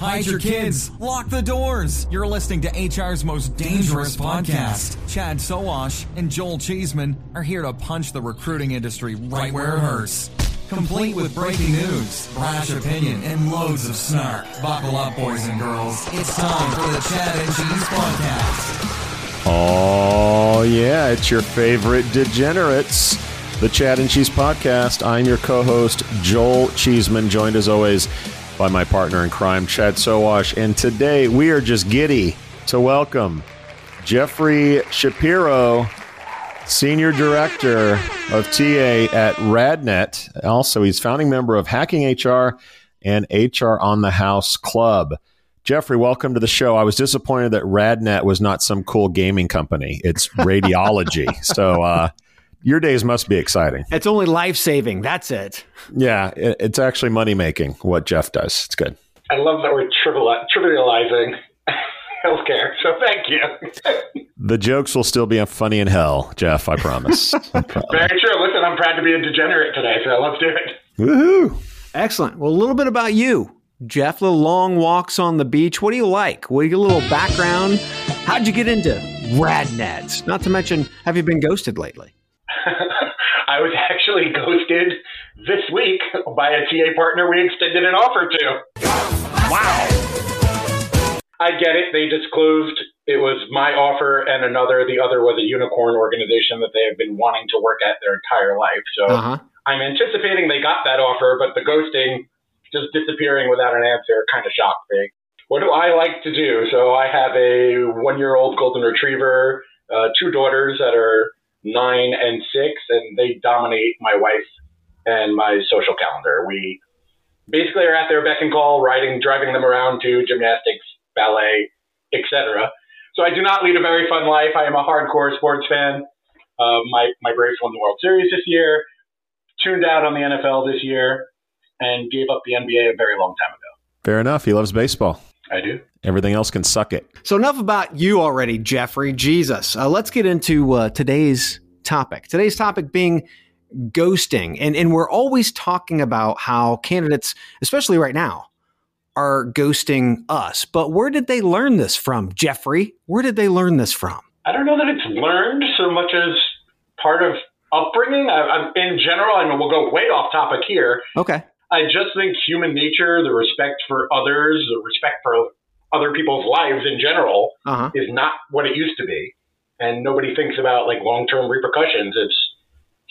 hide your kids, lock the doors. You're listening to HR's most dangerous podcast. Chad Sowash and Joel Cheeseman are here to punch the recruiting industry right where it hurts. Complete with breaking news, brash opinion, and loads of snark. Buckle up, boys and girls. It's time for the Chad and Cheese Podcast. Oh, yeah, it's your favorite degenerates, the Chad and Cheese Podcast. I'm your co host, Joel Cheeseman, joined as always by my partner in crime, Chad Sowash. And today we are just giddy to welcome Jeffrey Shapiro, Senior Director of TA at RadNet. Also, he's founding member of Hacking HR and HR on the House Club. Jeffrey, welcome to the show. I was disappointed that RadNet was not some cool gaming company. It's radiology. so, uh, your days must be exciting. It's only life saving. That's it. Yeah, it, it's actually money making what Jeff does. It's good. I love that we're trivializing healthcare. So thank you. the jokes will still be funny in hell, Jeff. I promise. I promise. Very true. Listen, I'm proud to be a degenerate today, so let's do it. Woohoo! Excellent. Well, a little bit about you, Jeff. Little long walks on the beach. What do you like? What do you, a little background? How'd you get into RadNet? Not to mention, have you been ghosted lately? I was actually ghosted this week by a TA partner we extended an offer to. Wow. I get it. They disclosed it was my offer and another. The other was a unicorn organization that they have been wanting to work at their entire life. So uh-huh. I'm anticipating they got that offer, but the ghosting, just disappearing without an answer, kind of shocked me. What do I like to do? So I have a one year old golden retriever, uh, two daughters that are nine and six, and they dominate my wife and my social calendar. We basically are at their beck and call, riding, driving them around to gymnastics, ballet, etc. So I do not lead a very fun life. I am a hardcore sports fan. Uh, my my Braves won the World Series this year. Tuned out on the NFL this year, and gave up the NBA a very long time ago. Fair enough. He loves baseball. I do. Everything else can suck it. So enough about you already, Jeffrey. Jesus. Uh, let's get into uh, today's topic. Today's topic being ghosting. And, and we're always talking about how candidates, especially right now, are ghosting us. But where did they learn this from, Jeffrey? Where did they learn this from? I don't know that it's learned so much as part of upbringing. I, I, in general, I mean, we'll go way off topic here. Okay. I just think human nature, the respect for others, the respect for other people's lives in general, uh-huh. is not what it used to be. And nobody thinks about like long term repercussions. It's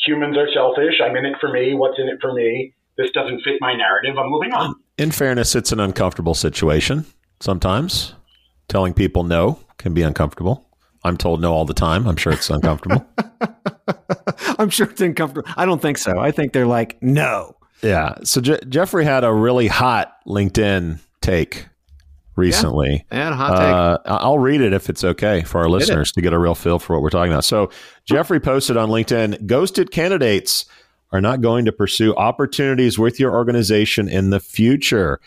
humans are selfish. I'm in it for me. What's in it for me? This doesn't fit my narrative. I'm moving on. In fairness, it's an uncomfortable situation sometimes. Telling people no can be uncomfortable. I'm told no all the time. I'm sure it's uncomfortable. I'm sure it's uncomfortable. I don't think so. I think they're like, no. Yeah. So Je- Jeffrey had a really hot LinkedIn take recently. Yeah, and hot take. Uh, I'll read it if it's okay for our listeners to get a real feel for what we're talking about. So Jeffrey posted on LinkedIn, ghosted candidates are not going to pursue opportunities with your organization in the future.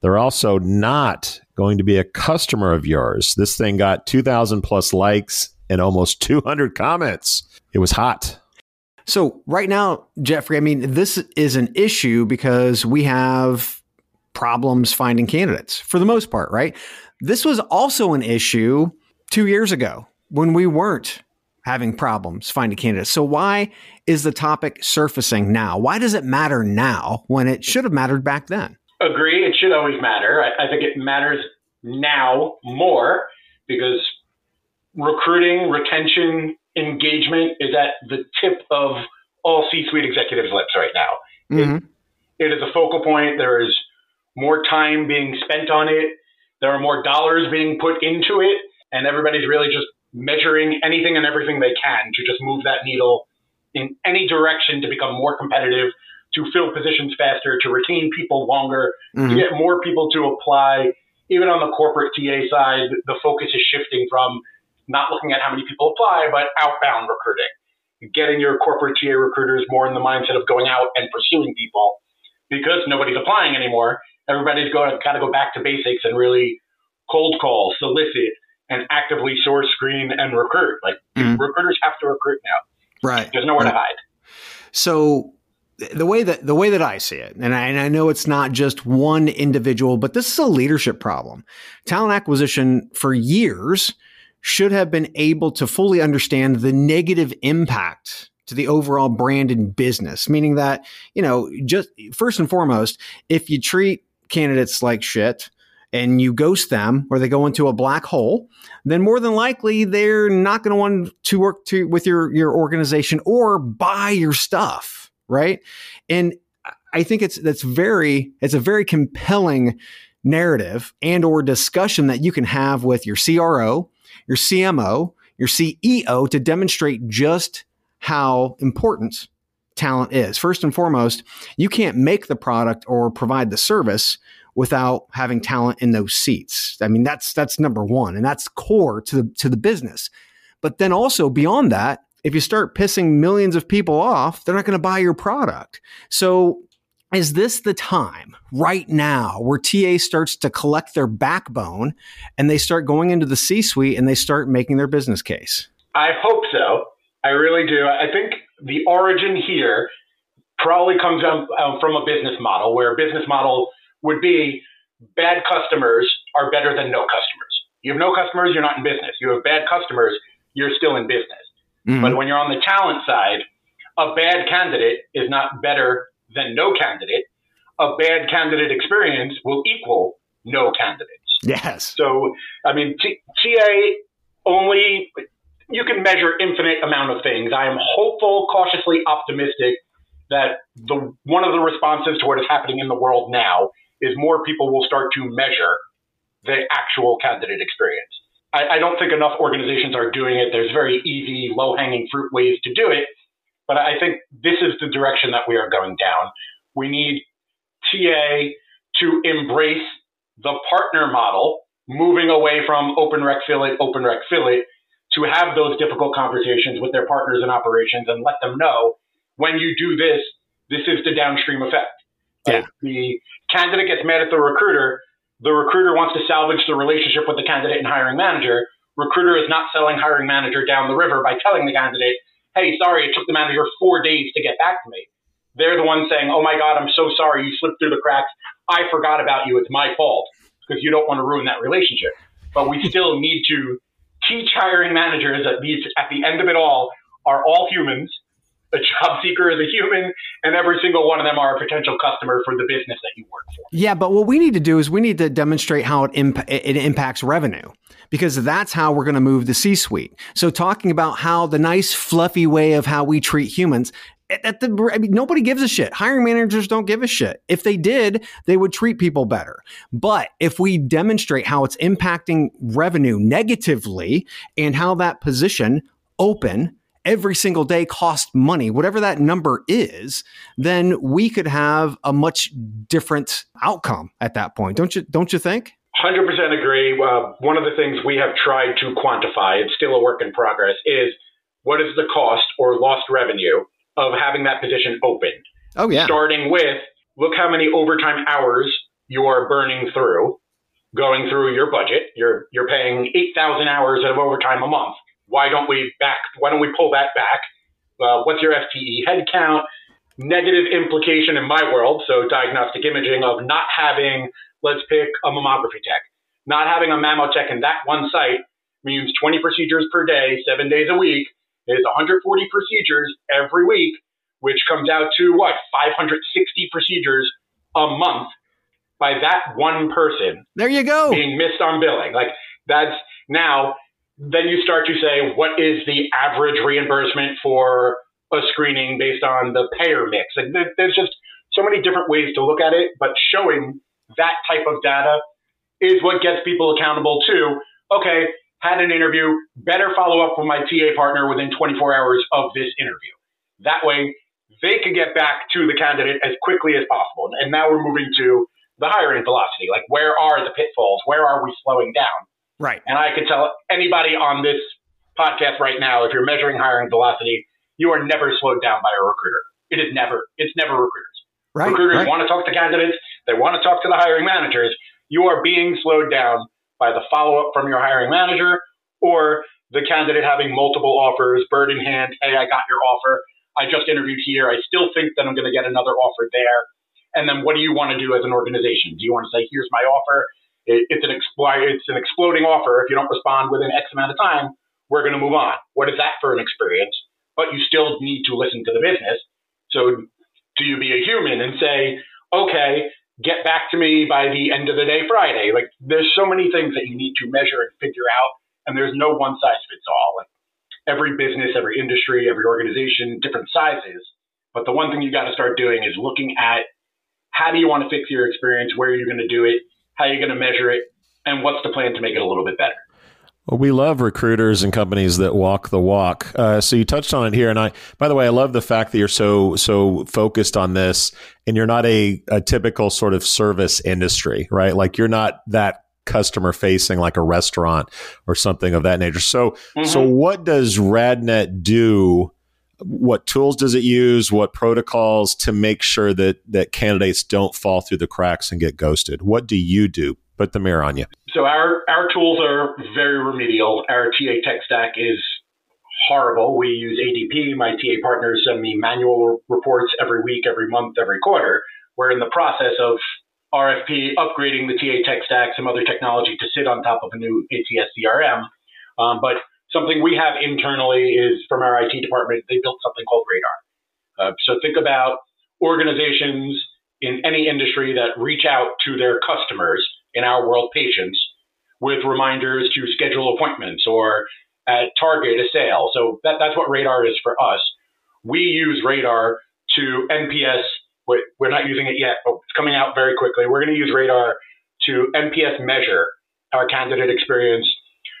They're also not going to be a customer of yours. This thing got 2,000 plus likes and almost 200 comments. It was hot. So, right now, Jeffrey, I mean, this is an issue because we have problems finding candidates for the most part, right? This was also an issue two years ago when we weren't having problems finding candidates. So, why is the topic surfacing now? Why does it matter now when it should have mattered back then? Agree. It should always matter. I, I think it matters now more because recruiting, retention, engagement is at the tip of all C-suite executives' lips right now. Mm-hmm. It, it is a focal point. There is more time being spent on it. There are more dollars being put into it, and everybody's really just measuring anything and everything they can to just move that needle in any direction to become more competitive, to fill positions faster, to retain people longer, mm-hmm. to get more people to apply. Even on the corporate TA side, the focus is shifting from not looking at how many people apply, but outbound recruiting, getting your corporate TA recruiters more in the mindset of going out and pursuing people because nobody's applying anymore. Everybody's going to kind of go back to basics and really cold call, solicit, and actively source, screen, and recruit. Like mm-hmm. recruiters have to recruit now. Right. There's nowhere right. to hide. So the way that the way that I see it, and I, and I know it's not just one individual, but this is a leadership problem. Talent acquisition for years should have been able to fully understand the negative impact to the overall brand and business, meaning that, you know, just first and foremost, if you treat candidates like shit, and you ghost them or they go into a black hole, then more than likely they're not going to want to work to with your your organization or buy your stuff, right? And I think it's that's very it's a very compelling narrative and or discussion that you can have with your CRO, your CMO, your CEO to demonstrate just how important talent is. First and foremost, you can't make the product or provide the service without having talent in those seats. I mean, that's that's number one, and that's core to the to the business. But then also beyond that, if you start pissing millions of people off, they're not going to buy your product. So is this the time right now where TA starts to collect their backbone and they start going into the C suite and they start making their business case? I hope so. I really do. I think the origin here probably comes um, from a business model where a business model would be bad customers are better than no customers. You have no customers, you're not in business. You have bad customers, you're still in business. Mm-hmm. But when you're on the talent side, a bad candidate is not better than no candidate. A bad candidate experience will equal no candidates. Yes. So, I mean, T- TA only, you can measure infinite amount of things. I am hopeful, cautiously optimistic that the one of the responses to what is happening in the world now is more people will start to measure the actual candidate experience. I, I don't think enough organizations are doing it. There's very easy, low hanging fruit ways to do it. But I think this is the direction that we are going down. We need TA to embrace the partner model, moving away from open rec fill it, open rec fill it, to have those difficult conversations with their partners in operations and let them know when you do this, this is the downstream effect. Yeah. the candidate gets mad at the recruiter, the recruiter wants to salvage the relationship with the candidate and hiring manager. Recruiter is not selling hiring manager down the river by telling the candidate, hey, sorry, it took the manager four days to get back to me. They're the ones saying, oh my God, I'm so sorry you slipped through the cracks. I forgot about you. It's my fault because you don't want to ruin that relationship. But we still need to teach hiring managers that these, at the end of it all, are all humans a job seeker is a human, and every single one of them are a potential customer for the business that you work for. Yeah, but what we need to do is we need to demonstrate how it, imp- it impacts revenue because that's how we're going to move the C suite. So, talking about how the nice, fluffy way of how we treat humans. At the, I mean, nobody gives a shit. Hiring managers don't give a shit. If they did, they would treat people better. But if we demonstrate how it's impacting revenue negatively and how that position open every single day cost money, whatever that number is, then we could have a much different outcome at that point. Don't you don't you think? 100% agree. Uh, one of the things we have tried to quantify, it's still a work in progress, is what is the cost or lost revenue of having that position open? Oh, yeah. Starting with look how many overtime hours you are burning through going through your budget. You're, you're paying 8,000 hours of overtime a month why don't we back? Why don't we pull that back? Uh, what's your FTE headcount? Negative implication in my world, so diagnostic imaging of not having, let's pick a mammography tech, not having a mammo tech in that one site means 20 procedures per day, seven days a week, is 140 procedures every week, which comes out to what 560 procedures a month by that one person. There you go. Being missed on billing, like that's now then you start to say, what is the average reimbursement for a screening based on the payer mix? Like there's just so many different ways to look at it, but showing that type of data is what gets people accountable to, okay, had an interview, better follow up with my TA partner within 24 hours of this interview. That way, they can get back to the candidate as quickly as possible. And now we're moving to the hiring velocity. Like, where are the pitfalls? Where are we slowing down? Right. And I could tell anybody on this podcast right now, if you're measuring hiring velocity, you are never slowed down by a recruiter. It is never, it's never recruiters. Right, recruiters right. want to talk to candidates. They want to talk to the hiring managers. You are being slowed down by the follow up from your hiring manager or the candidate having multiple offers, bird in hand. Hey, I got your offer. I just interviewed here. I still think that I'm going to get another offer there. And then what do you want to do as an organization? Do you want to say, here's my offer? It's an, expl- it's an exploding offer. If you don't respond within X amount of time, we're going to move on. What is that for an experience? But you still need to listen to the business. So do you be a human and say, okay, get back to me by the end of the day Friday? Like there's so many things that you need to measure and figure out, and there's no one size fits all. Like every business, every industry, every organization, different sizes. But the one thing you got to start doing is looking at how do you want to fix your experience, where are you going to do it, how you're you going to measure it, and what's the plan to make it a little bit better. Well, we love recruiters and companies that walk the walk. Uh, so you touched on it here, and I, by the way, I love the fact that you're so so focused on this, and you're not a, a typical sort of service industry, right? Like you're not that customer facing like a restaurant or something of that nature. So, mm-hmm. so what does RadNet do? What tools does it use? What protocols to make sure that that candidates don't fall through the cracks and get ghosted? What do you do? Put the mirror on you. So our our tools are very remedial. Our TA tech stack is horrible. We use ADP. My TA partners send me manual reports every week, every month, every quarter. We're in the process of RFP upgrading the TA tech stack, some other technology to sit on top of a new ATS CRM. Um, but something we have internally is from our IT department, they built something called Radar. Uh, so think about organizations in any industry that reach out to their customers in our world patients with reminders to schedule appointments or at target a sale. So that, that's what Radar is for us. We use Radar to NPS. We're not using it yet, but it's coming out very quickly. We're going to use Radar to NPS measure our candidate experience.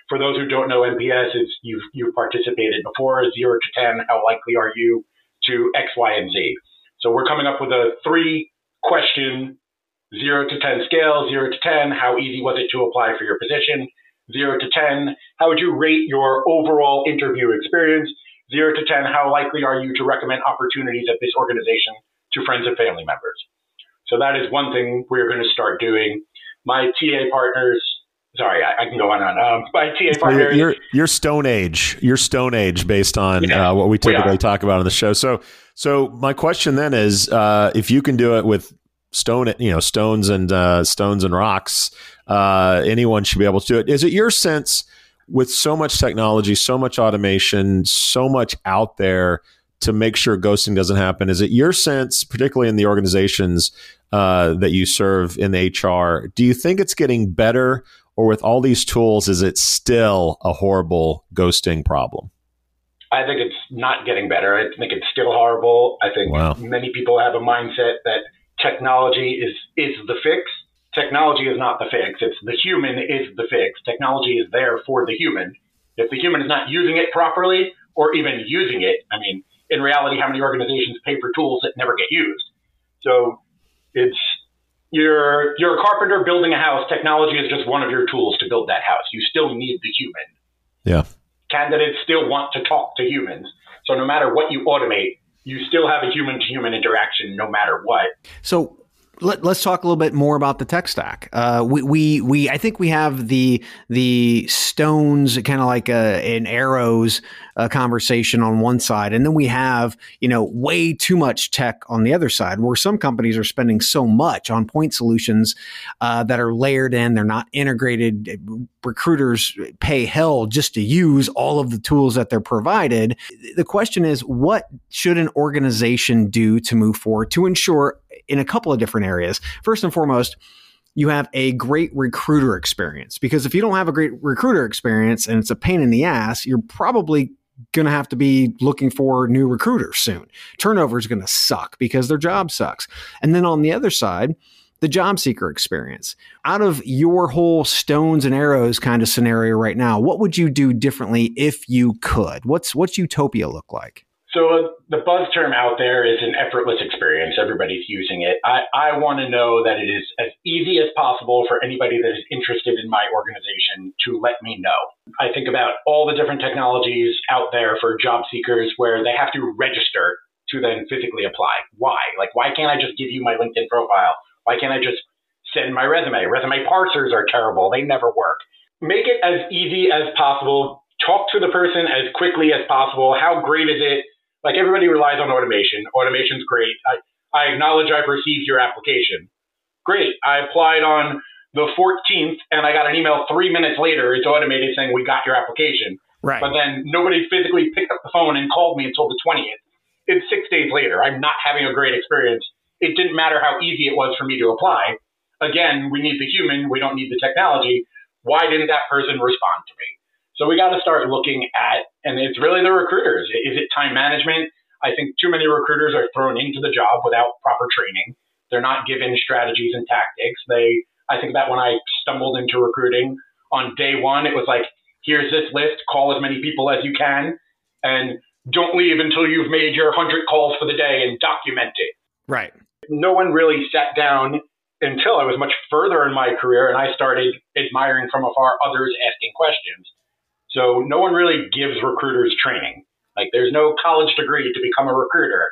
For those who don't know, NPS is you've, you've participated before, zero to 10, how likely are you to X, Y, and Z? So we're coming up with a three question zero to 10 scale, zero to 10, how easy was it to apply for your position? Zero to 10, how would you rate your overall interview experience? Zero to 10, how likely are you to recommend opportunities at this organization to friends and family members? So that is one thing we're going to start doing. My TA partners, sorry, I, I can go on and on. Um, my TA partners. You're, you're, Stone Age. You're Stone Age based on yeah, uh, what we typically we talk about on the show. So, so my question then is, uh, if you can do it with stone you know stones and uh, stones and rocks uh, anyone should be able to do it is it your sense with so much technology so much automation so much out there to make sure ghosting doesn't happen is it your sense particularly in the organizations uh, that you serve in hr do you think it's getting better or with all these tools is it still a horrible ghosting problem I think it's not getting better. I think it's still horrible. I think wow. many people have a mindset that technology is is the fix. Technology is not the fix. It's the human is the fix. Technology is there for the human. If the human is not using it properly or even using it, I mean, in reality, how many organizations pay for tools that never get used? So it's you're you're a carpenter building a house. Technology is just one of your tools to build that house. You still need the human. Yeah. Candidates still want to talk to humans. So no matter what you automate, you still have a human to human interaction no matter what. So let, us talk a little bit more about the tech stack. Uh, we, we, we, I think we have the the stones, kind of like a, an arrows uh, conversation on one side, and then we have you know way too much tech on the other side, where some companies are spending so much on point solutions uh, that are layered in, they're not integrated. Recruiters pay hell just to use all of the tools that they're provided. The question is, what should an organization do to move forward to ensure in a couple of different areas. First and foremost, you have a great recruiter experience because if you don't have a great recruiter experience and it's a pain in the ass, you're probably going to have to be looking for new recruiters soon. Turnover is going to suck because their job sucks. And then on the other side, the job seeker experience. Out of your whole stones and arrows kind of scenario right now, what would you do differently if you could? What's what's utopia look like? So uh, the buzz term out there is an effortless experience. Everybody's using it. I, I want to know that it is as easy as possible for anybody that is interested in my organization to let me know. I think about all the different technologies out there for job seekers where they have to register to then physically apply. Why? Like, why can't I just give you my LinkedIn profile? Why can't I just send my resume? Resume parsers are terrible. They never work. Make it as easy as possible. Talk to the person as quickly as possible. How great is it like everybody relies on automation. Automation's great. I, I acknowledge I've received your application. Great. I applied on the 14th and I got an email three minutes later. It's automated saying we got your application. Right. But then nobody physically picked up the phone and called me until the 20th. It's six days later. I'm not having a great experience. It didn't matter how easy it was for me to apply. Again, we need the human. We don't need the technology. Why didn't that person respond to me? So we got to start looking at, and it's really the recruiters. Is it time management? I think too many recruiters are thrown into the job without proper training. They're not given strategies and tactics. They, I think that when I stumbled into recruiting on day one, it was like, here's this list, call as many people as you can, and don't leave until you've made your 100 calls for the day and document it. Right. No one really sat down until I was much further in my career and I started admiring from afar others asking questions. So no one really gives recruiters training. Like there's no college degree to become a recruiter.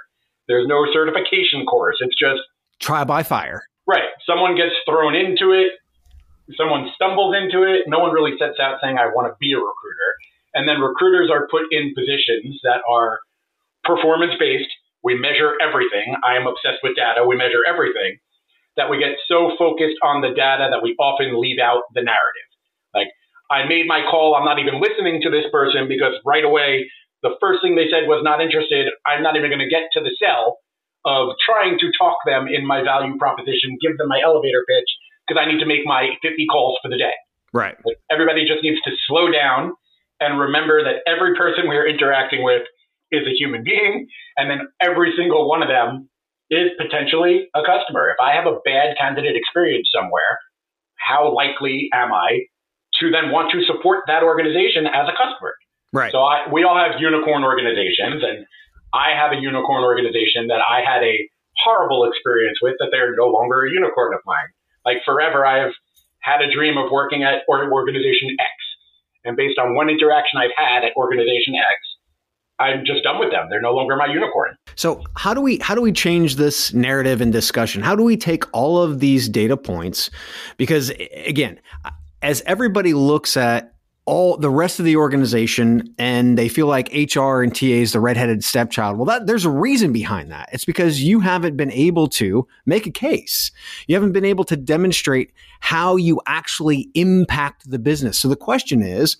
There's no certification course. It's just trial by fire. Right. Someone gets thrown into it. Someone stumbles into it. No one really sets out saying, I want to be a recruiter. And then recruiters are put in positions that are performance based. We measure everything. I am obsessed with data. We measure everything that we get so focused on the data that we often leave out the narrative. I made my call. I'm not even listening to this person because right away, the first thing they said was not interested. I'm not even going to get to the sell of trying to talk them in my value proposition, give them my elevator pitch because I need to make my 50 calls for the day. Right. Like, everybody just needs to slow down and remember that every person we're interacting with is a human being, and then every single one of them is potentially a customer. If I have a bad candidate experience somewhere, how likely am I to then want to support that organization as a customer? Right. So I, we all have unicorn organizations, and I have a unicorn organization that I had a horrible experience with that they're no longer a unicorn of mine. Like forever, I've had a dream of working at organization X. And based on one interaction I've had at organization X, I'm just done with them. They're no longer my unicorn. So how do we how do we change this narrative and discussion? How do we take all of these data points? Because again, as everybody looks at all the rest of the organization and they feel like HR and TA is the redheaded stepchild. Well, that there's a reason behind that. It's because you haven't been able to make a case. You haven't been able to demonstrate how you actually impact the business. So the question is,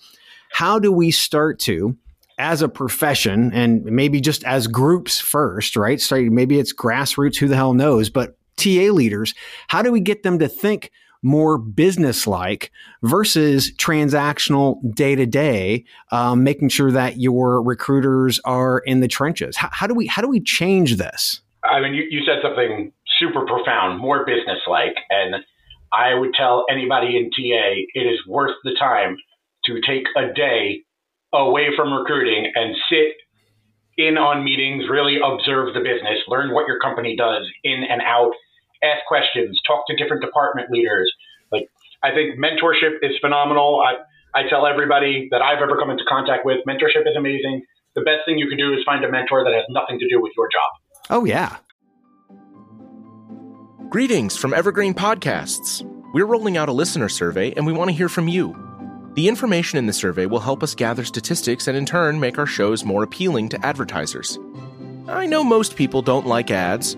how do we start to as a profession and maybe just as groups first, right? So maybe it's grassroots, who the hell knows, but TA leaders, how do we get them to think more business like versus transactional day to day, making sure that your recruiters are in the trenches? How, how, do we how do we change this? I mean, you, you said something super profound, more business like, and I would tell anybody in TA it is worth the time to take a day away from recruiting and sit in on meetings, really observe the business, learn what your company does in and out, ask questions, talk to different department leaders. Like I think mentorship is phenomenal. I, I tell everybody that I've ever come into contact with, mentorship is amazing. The best thing you can do is find a mentor that has nothing to do with your job. Oh yeah. Greetings from Evergreen Podcasts. We're rolling out a listener survey and we want to hear from you. The information in the survey will help us gather statistics and in turn make our shows more appealing to advertisers. I know most people don't like ads,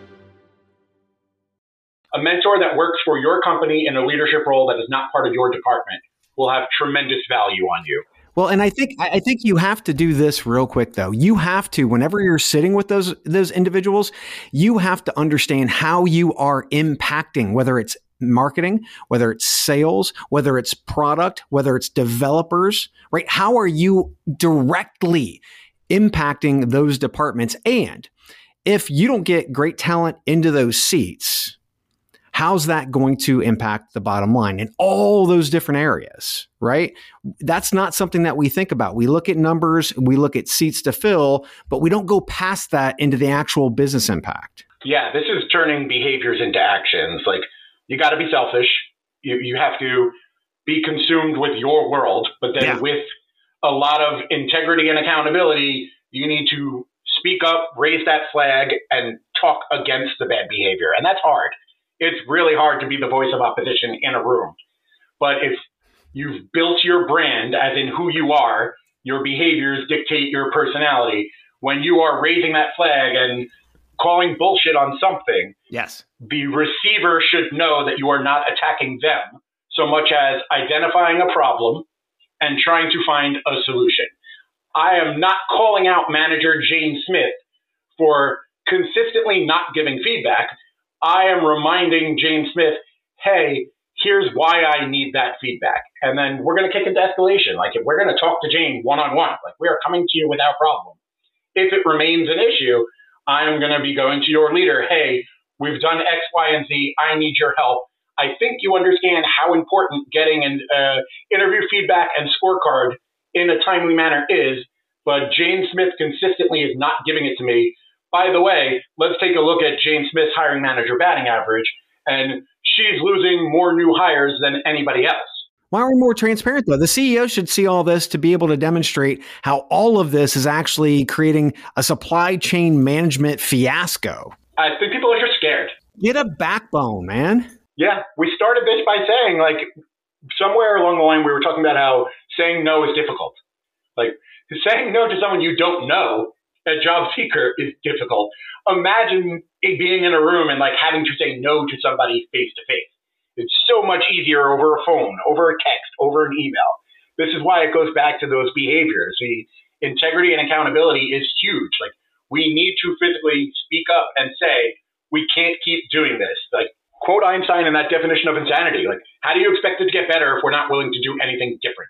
A mentor that works for your company in a leadership role that is not part of your department will have tremendous value on you. Well, and I think I think you have to do this real quick though. You have to whenever you're sitting with those those individuals, you have to understand how you are impacting whether it's marketing, whether it's sales, whether it's product, whether it's developers, right? How are you directly impacting those departments? And if you don't get great talent into those seats, how's that going to impact the bottom line in all those different areas, right? That's not something that we think about. We look at numbers, we look at seats to fill, but we don't go past that into the actual business impact. Yeah, this is turning behaviors into actions. Like you got to be selfish. You you have to be consumed with your world, but then Yeah. with a lot of integrity and accountability, you need to speak up, raise that flag, and talk against the bad behavior. And that's hard. It's really hard to be the voice of opposition in a room. But if you've built your brand, as in who you are, your behaviors dictate your personality. When you are raising that flag and calling bullshit on something, Yes. the receiver should know that you are not attacking them so much as identifying a problem and trying to find a solution. I am not calling out manager Jane Smith for consistently not giving feedback. I am reminding Jane Smith, hey, here's why I need that feedback. And then we're going to kick into escalation. Like, if we're going to talk to Jane one on one, like, we are coming to you with our problem. If it remains an issue, I'm going to be going to your leader, hey, we've done X, Y, and Z. I need your help. I think you understand how important getting an uh, interview feedback and scorecard in a timely manner is, but Jane Smith consistently is not giving it to me. By the way, let's take a look at Jane Smith's hiring manager batting average, and she's losing more new hires than anybody else. Why aren't we more transparent though? The CEO should see all this to be able to demonstrate how all of this is actually creating a supply chain management fiasco. I think people are just scared. Get a backbone, man. Yeah, we started this by saying, like, somewhere along the line, we were talking about how saying no is difficult. Like, saying no to someone you don't know, a job seeker, is difficult. Imagine it being in a room and, like, having to say no to somebody face to face. It's so much easier over a phone, over a text, over an email. This is why it goes back to those behaviors. The integrity and accountability is huge. Like, we need to physically speak up and say, we can't keep doing this. Like, quote Einstein in that definition of insanity. Like, how do you expect it to get better if we're not willing to do anything different?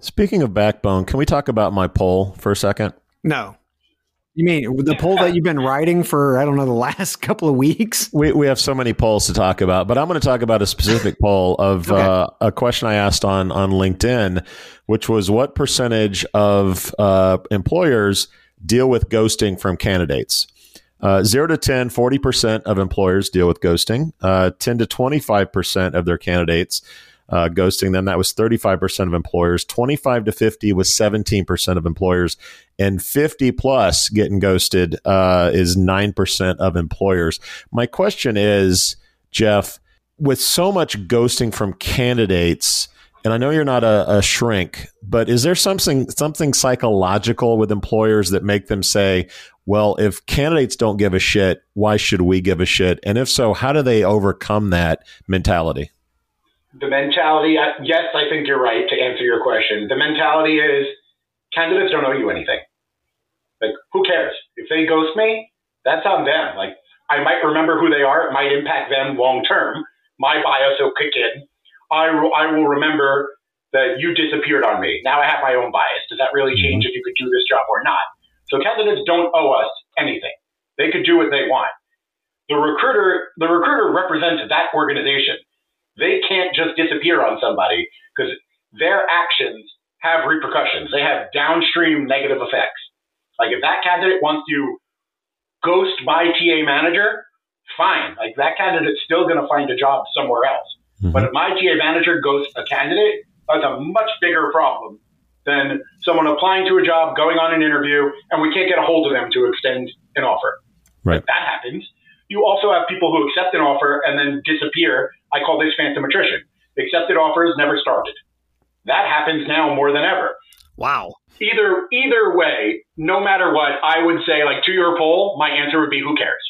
Speaking of backbone, can we talk about my poll for a second? No. You mean the poll that you've been writing for, I don't know, the last couple of weeks? We, we have so many polls to talk about, but I'm going to talk about a specific poll of Okay. uh, a question I asked on on LinkedIn, which was what percentage of uh, employers deal with ghosting from candidates? Uh, 0 to 10, 40% of employers deal with ghosting. Uh, 10 to 25% of their candidates uh, ghosting them. That was 35% of employers. 25 to 50 was 17% of employers. And 50 plus getting ghosted uh, is 9% of employers. My question is, Jeff, with so much ghosting from candidates, and I know you're not a, a shrink, but is there something something psychological with employers that make them say, well, if candidates don't give a shit, why should we give a shit? And if so, how do they overcome that mentality? The mentality, uh, yes, I think you're right to answer your question. The mentality is candidates don't owe you anything. Like, who cares? If they ghost me, that's on them. Like, I might remember who they are. It might impact them long term. My bias will kick in. I, I will remember that you disappeared on me. Now I have my own bias. Does that really change if you could do this job or not? So candidates don't owe us anything. They could do what they want. The recruiter, the recruiter represents that organization. They can't just disappear on somebody because their actions have repercussions. They have downstream negative effects. Like if that candidate wants to ghost my TA manager, fine. Like that candidate's still going to find a job somewhere else. Mm-hmm. But if my TA manager ghosts a candidate, that's a much bigger problem than someone applying to a job, going on an interview, and we can't get a hold of them to extend an offer. Right. That happens. You also have people who accept an offer and then disappear. I call this phantom attrition. Accepted offers never started. That happens now more than ever. Wow. Either either way, no matter what, I would say like to your poll, my answer would be who cares?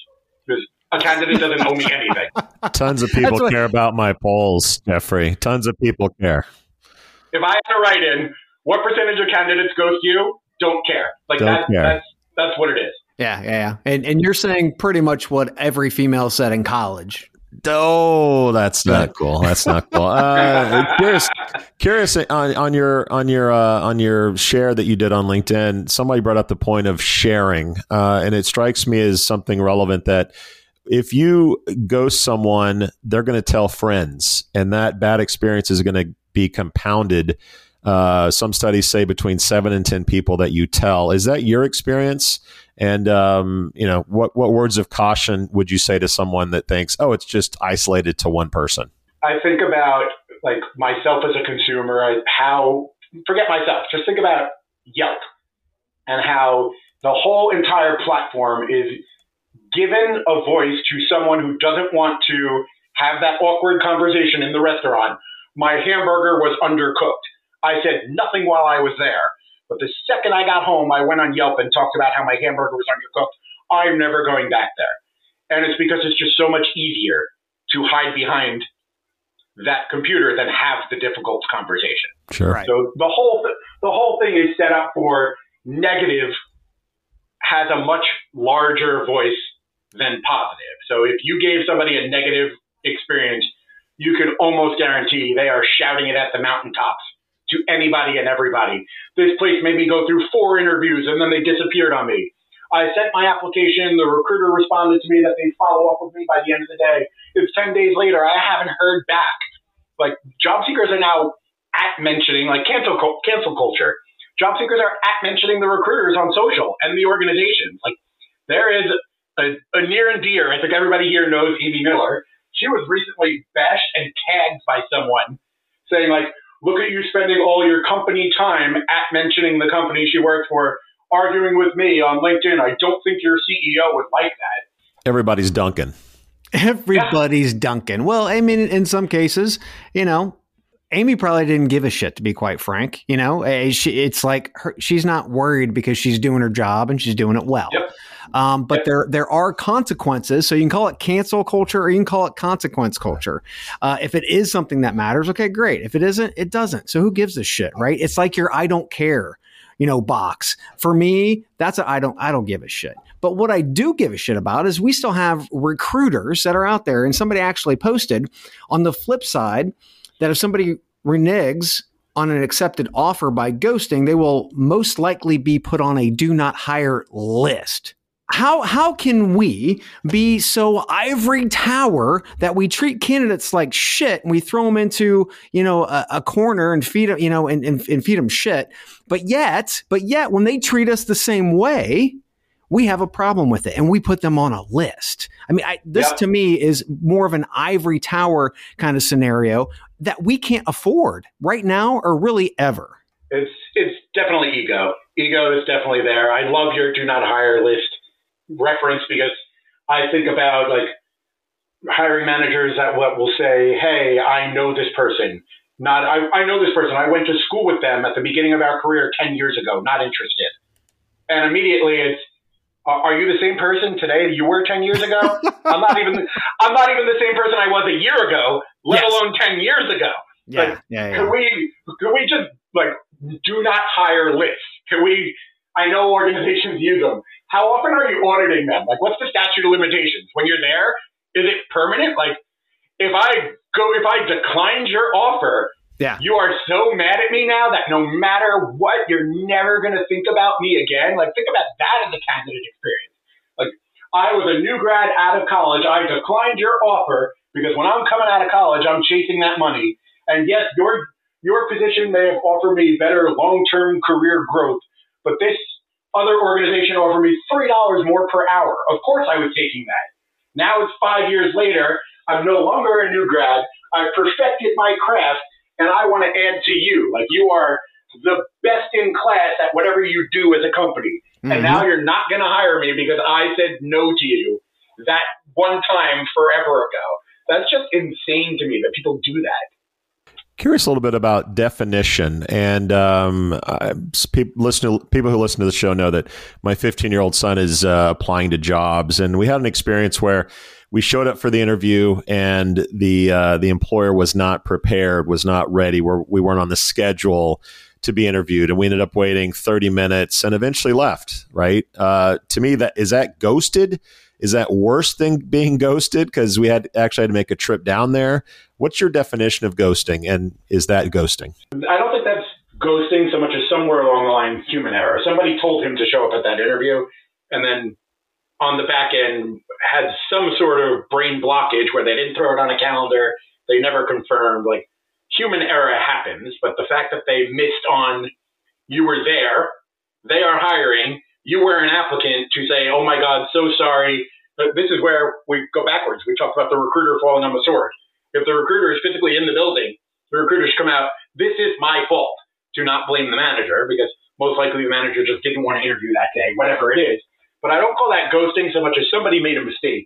Because a candidate doesn't owe me anything. Tons of people what- care about my polls, Jeffrey. Tons of people care. If I had to write in what percentage of candidates ghost you, don't care. Like Don't that, care. that's that's what it is. Yeah, yeah, yeah. And and you're saying pretty much what every female said in college. Oh, that's not cool. That's not cool. Uh, curious, curious on, on your on your uh, on your share that you did on LinkedIn. Somebody brought up the point of sharing, uh, and it strikes me as something relevant that if you ghost someone, they're going to tell friends, and that bad experience is going to be compounded. Uh, some studies say between seven and ten people that you tell. Is that your experience? And um, you know, what what words of caution would you say to someone that thinks, "Oh, it's just isolated to one person"? I think about like myself as a consumer, how forget myself, just think about Yelp and how the whole entire platform is given a voice to someone who doesn't want to have that awkward conversation in the restaurant. My hamburger was undercooked. I said nothing while I was there. But the second I got home, I went on Yelp and talked about how my hamburger was undercooked. I'm never going back there. And it's because it's just so much easier to hide behind that computer than have the difficult conversation. Sure. Right. So the whole th- the whole thing is set up for negative has a much larger voice than positive. So if you gave somebody a negative experience, you could almost guarantee they are shouting it at the mountaintops to anybody and everybody. This place made me go through four interviews and then they disappeared on me. I sent my application. The recruiter responded to me that they'd follow up with me by the end of the day. It's 10 days later. I haven't heard back. Like job seekers are now at mentioning like cancel cancel culture. Job seekers are at mentioning the recruiters on social and the organizations. Like there is a, a near and dear. I think everybody here knows Amy Miller. She was recently bashed and tagged by someone saying like, "Look at you spending all your company time at mentioning the company she worked for." arguing with me on LinkedIn. I don't think your CEO would like that. Everybody's Duncan. Everybody's yeah. dunking. Well, I mean, in some cases, you know, Amy probably didn't give a shit, to be quite frank. You know, eh, she, it's like her, she's not worried because she's doing her job and she's doing it well. Yep. Um, but yep. there there are consequences. So you can call it cancel culture or you can call it consequence culture. Uh, if it is something that matters, okay, great. If it isn't, it doesn't. So who gives a shit, right? It's like your I don't care you know, box. For me, that's I don't I don't give a shit. But what I do give a shit about is we still have recruiters that are out there, and somebody actually posted on the flip side that if somebody reneges on an accepted offer by ghosting, they will most likely be put on a do not hire list how how can we be so ivory tower that we treat candidates like shit and we throw them into you know a, a corner and feed them you know and, and, and feed them shit? But yet but yet when they treat us the same way we have a problem with it and we put them on a list. I mean I, this to me is more of an ivory tower kind of scenario that we can't afford right now or really ever. It's it's definitely ego. Ego is definitely there. I love your do not hire list reference because I think about like hiring managers that what will say, "Hey, I know this person." Not I, I know this person. I went to school with them at the beginning of our career ten years ago. Not interested. And immediately it's, are you the same person today you were ten years ago? I'm not even. I'm not even the same person I was a year ago, let yes. alone ten years ago. Yeah, like, yeah, yeah. Can we? Can we just like do not hire lists? Can we? I know organizations use them. How often are you auditing them? Like, what's the statute of limitations? When you're there, is it permanent? Like, if I go, if I declined your offer, yeah. you are so mad at me now that no matter what, you're never going to think about me again. Like, think about that as a candidate experience. Like, I was a new grad out of college. I declined your offer because when I'm coming out of college, I'm chasing that money. And yes, your your position may have offered me better long term career growth, but this other organization offered me $3 more per hour. Of course I was taking that. Now it's five years later. I'm no longer a new grad. I've perfected my craft and I want to add to you. Like you are the best in class at whatever you do as a company. Mm-hmm. And now you're not going to hire me because I said no to you that one time forever ago. That's just insane to me that people do that. Curious a little bit about definition, and um, people listen to people who listen to the show know that my 15 year old son is uh, applying to jobs, and we had an experience where we showed up for the interview, and the uh, the employer was not prepared, was not ready, we're, we weren't on the schedule to be interviewed, and we ended up waiting 30 minutes, and eventually left. Right? Uh, to me, that is that ghosted is that worse than being ghosted? Because we had actually had to make a trip down there. What's your definition of ghosting, and is that ghosting? I don't think that's ghosting so much as somewhere along the line human error. Somebody told him to show up at that interview, and then on the back end had some sort of brain blockage where they didn't throw it on a calendar, they never confirmed. Like human error happens, but the fact that they missed on you were there, they are hiring, you were an applicant to say, oh my God, so sorry. But this is where we go backwards. We talked about the recruiter falling on the sword. If the recruiter is physically in the building, the recruiters come out, this is my fault. Do not blame the manager because most likely the manager just didn't want to interview that day, whatever it is. But I don't call that ghosting so much as somebody made a mistake.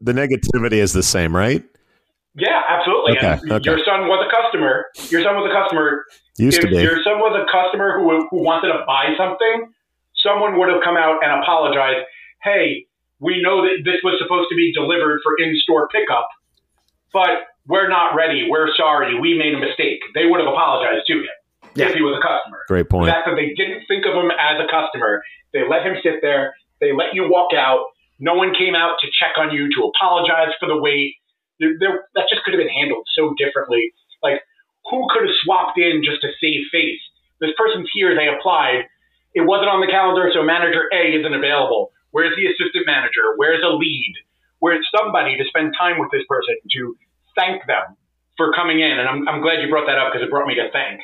The negativity is the same, right? Yeah, absolutely. Okay, okay. Your son was a customer. Your son was a customer. Used to if be. your son was a customer who, who wanted to buy something, someone would have come out and apologized. Hey, we know that this was supposed to be delivered for in-store pickup, but we're not ready. We're sorry. We made a mistake. They would have apologized to him Yeah. if he was a customer. Great The point. fact that they didn't think of him as a customer, they let him sit there. They let you walk out. No one came out to check on you to apologize for the wait. There, there, that just could have been handled so differently. Like, who could have swapped in just to save face? This person's here. They applied. It wasn't on the calendar, so manager A isn't available. Where's the assistant manager? Where's a lead? Where's somebody to spend time with this person to thank them for coming in? And I'm, I'm glad you brought that up because it brought me to thank.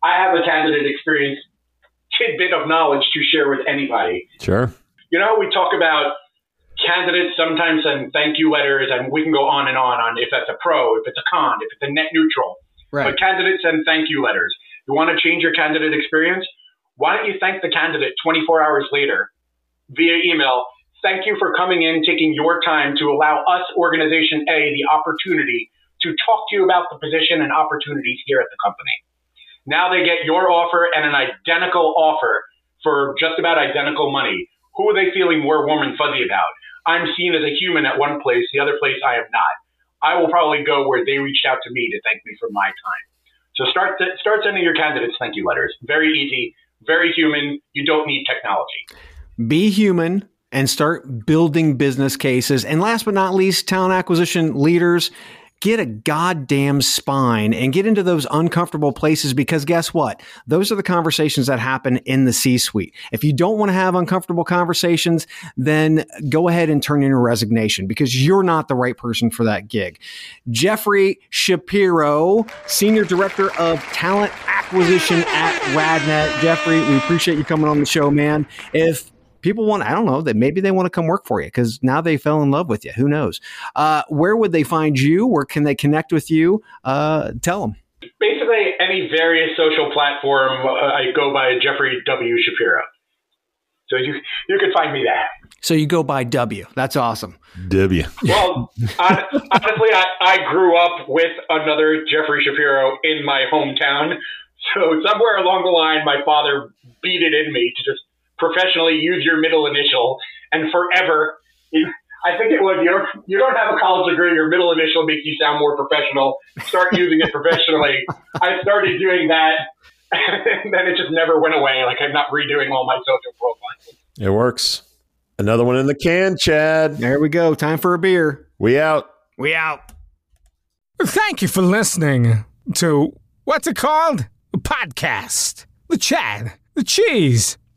I have a candidate experience tidbit of knowledge to share with anybody. Sure. You know, we talk about candidates sometimes send thank you letters, and we can go on and on on if that's a pro, if it's a con, if it's a net neutral. Right. But candidates send thank you letters. You want to change your candidate experience? Why don't you thank the candidate 24 hours later via email? Thank you for coming in, taking your time to allow us, Organization A, the opportunity to talk to you about the position and opportunities here at the company. Now they get your offer and an identical offer for just about identical money. Who are they feeling more warm and fuzzy about? I'm seen as a human at one place, the other place I am not. I will probably go where they reached out to me to thank me for my time. So start start sending your candidates thank you letters. Very easy, very human. You don't need technology. Be human and start building business cases. And last but not least, talent acquisition leaders, get a goddamn spine and get into those uncomfortable places because guess what? Those are the conversations that happen in the C suite. If you don't want to have uncomfortable conversations, then go ahead and turn in a resignation because you're not the right person for that gig. Jeffrey Shapiro, Senior Director of Talent Acquisition at RadNet. Jeffrey, we appreciate you coming on the show, man. If people want, I don't know, that maybe they want to come work for you because now they fell in love with you. Who knows? Uh, where would they find you? Where can they connect with you? Uh, tell them. Basically, any various social platform, uh, I go by Jeffrey W. Shapiro. So you you can find me there. So you go by W. That's awesome. W. Well, hon- honestly, I, I grew up with another Jeffrey Shapiro in my hometown. So somewhere along the line, my father beat it in me to just professionally use your middle initial and forever. I think it was you don't, you don't have a college degree. Your middle initial makes you sound more professional. Start using it professionally. I started doing that, and then it just never went away. Like I'm not redoing all my social profiles. It works. Another one in the can, Chad. There we go. Time for a beer. We out. We out. Thank you for listening to what's it called? A podcast. The Chad. The Cheese.